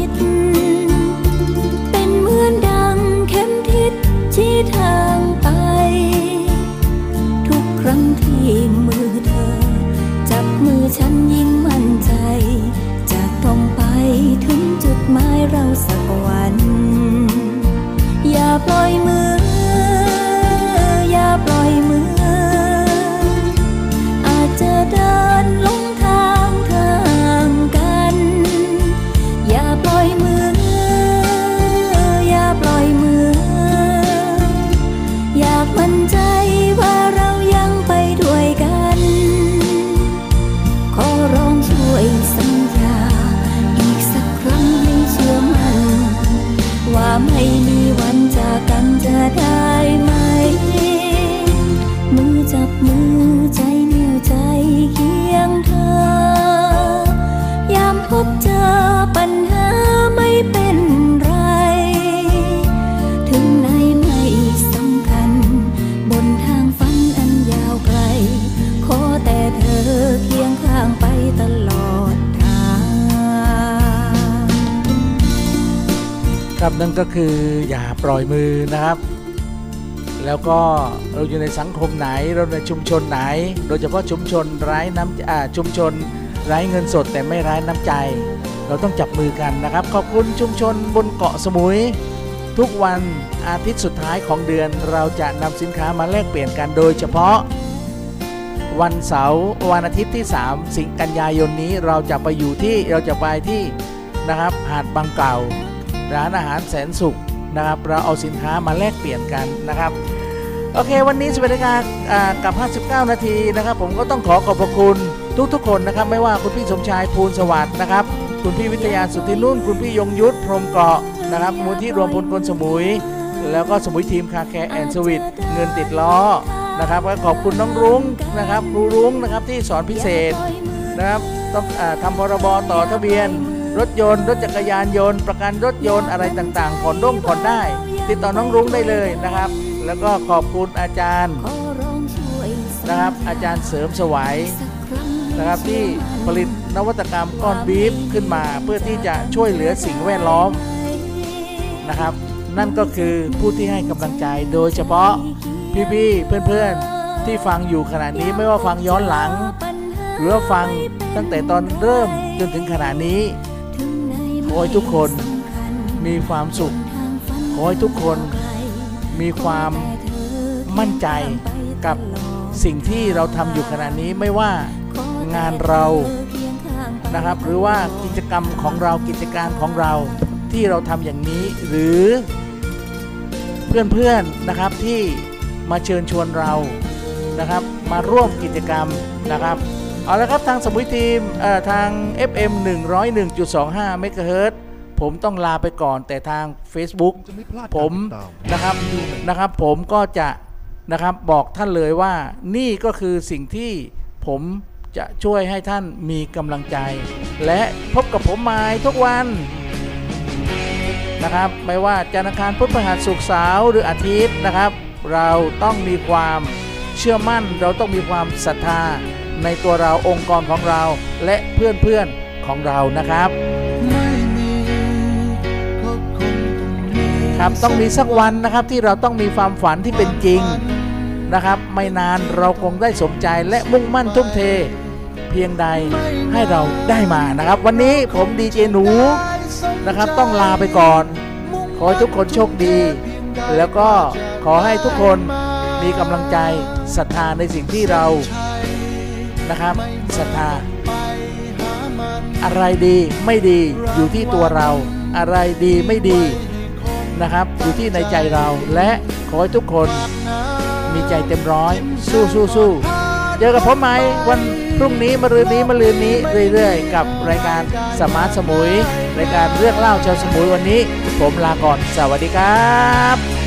อยู่ในสังคมไหนเราในชุมชนไหน โดยเฉพาะชุมชนไร้น้ำชุมชนไร้เงินสดแต่ไม่ไร้น้ำใจ เราต้องจับมือกันนะครับ ขอบคุณชุมชนบนเกาะสมุย ทุกวันอาทิตย์สุดท้ายของเดือนเราจะนำสินค้ามาแลกเปลี่ยนกันโดยเฉพาะวันเสาร์วันอาทิตย์ที่ 3 สิงกันยายนนี้เราจะไปอยู่ที่เราจะไปที่นะครับหาดบางเก่า ร้านอาหารแสนสุขนะครับ เราเอาสินค้ามาแลกเปลี่ยนกันนะครับ โอเค วันนี้สวัสดิการอ่ากับ 59 นาทีนะครับ ผมก็ต้องขอขอบพระคุณทุกๆคนนะครับ ไม่ว่าคุณพี่สมชายภูลสวัสดิ์นะครับ คุณพี่วิทยาสุทธินุ่น คุณพี่ยงยุทธพรมเกาะนะครับมูลที่รวมพลคนสมุย แล้วก็สมุยทีมคาแคร์แอนด์สวิตเงินติดล้อนะครับก็ขอบคุณน้องรุ้งนะครับครูรุ้งนะครับที่สอนพิเศษนะครับต้องอทำพรบต่อทะเบียน รถยนต์ รถจักรยานยนต์ ประกันรถยนต์อะไรต่างๆผ่อนร่งผ่อนได้ ติดต่อน้องรุ้งได้เลยนะครับ แล้วก็ขอบคุณอาจารย์ขอร้องช่วยสัญญานะครับอาจารย์เสริมสวัยสักครั้งนะครับที่ผลิตนวัตกรรมก้อนบีฟขึ้นมา เพื่อที่จะช่วยเหลือสิ่งแวดล้อมนะครับ นั่นก็คือผู้ที่ให้กำลังใจโดยเฉพาะพี่ๆเพื่อนๆที่ฟังอยู่ขณะนี้ไม่ว่าฟังย้อนหลัง หรือว่าฟังตั้งแต่ตอนเริ่มจนถึงขณะนี้ขอให้ทุกคนมีความสุขขอให้ทุกคน มีความมั่นใจกับสิ่งที่เราทำอยู่ขณะนี้ไม่ว่างานเรานะครับ หรือว่ากิจกรรมของเรากิจการของเราที่เราทำอย่างนี้ หรือเพื่อนๆนะครับที่มาเชิญชวนเรานะครับ มาร่วมกิจกรรมนะครับเอาละครับทางสมุยทีมเอ่อทาง FM 101.25เมกะเฮิรต ผมต้องลาไปก่อนแต่ทาง Facebook จะไม่พลาดผการมติดตาม นะครับนะครับผมก็จะนะครับบอกท่านเลยว่านี่ก็คือสิ่งที่ผมจะช่วยให้ท่านมีกำลังใจ และพบกับผมใหม่ทุกวันนะครับ ไม่ว่าจันทร์อังคารพุธพฤหัสศุกร์เสาร์หรืออาทิตย์นะครับ เราต้องมีความเชื่อมั่นเราต้องมีความศรัทธาในตัวเราองค์กรของเราและเพื่อนๆของเรานะครับไม่ มีครับต้องมีสักวันนะครับที่เราต้องมีความฝันที่เป็นจริงนะครับ ไม่นานเราคงได้สมใจและมุ่งมั่นทุ่มเท เพียงใดให้เราได้มานะครับ วันนี้ผมดีเจหนูนะครับ ต้องลาไปก่อน ขอให้ทุกคนโชคดี แล้วก็ขอให้ทุกคนมีกำลังใจศรัทธาในสิ่งที่เรานะครับศรัทธา อะไรดีไม่ดีอยู่ที่ตัวเรา อะไรดีไม่ดี นะครับ อยู่ที่ในใจเราและขอให้ทุกคนมีใจเต็มร้อย สู้สู้สู้เจอกับผมไหมวันพรุ่งนี้มะรืนนี้มะรืนนี้เรื่อยๆ กับรายการสมาร์ทสมุย รายการเรื่องเล่าชาวสมุยวันนี้ ผมลาก่อนสวัสดีครับ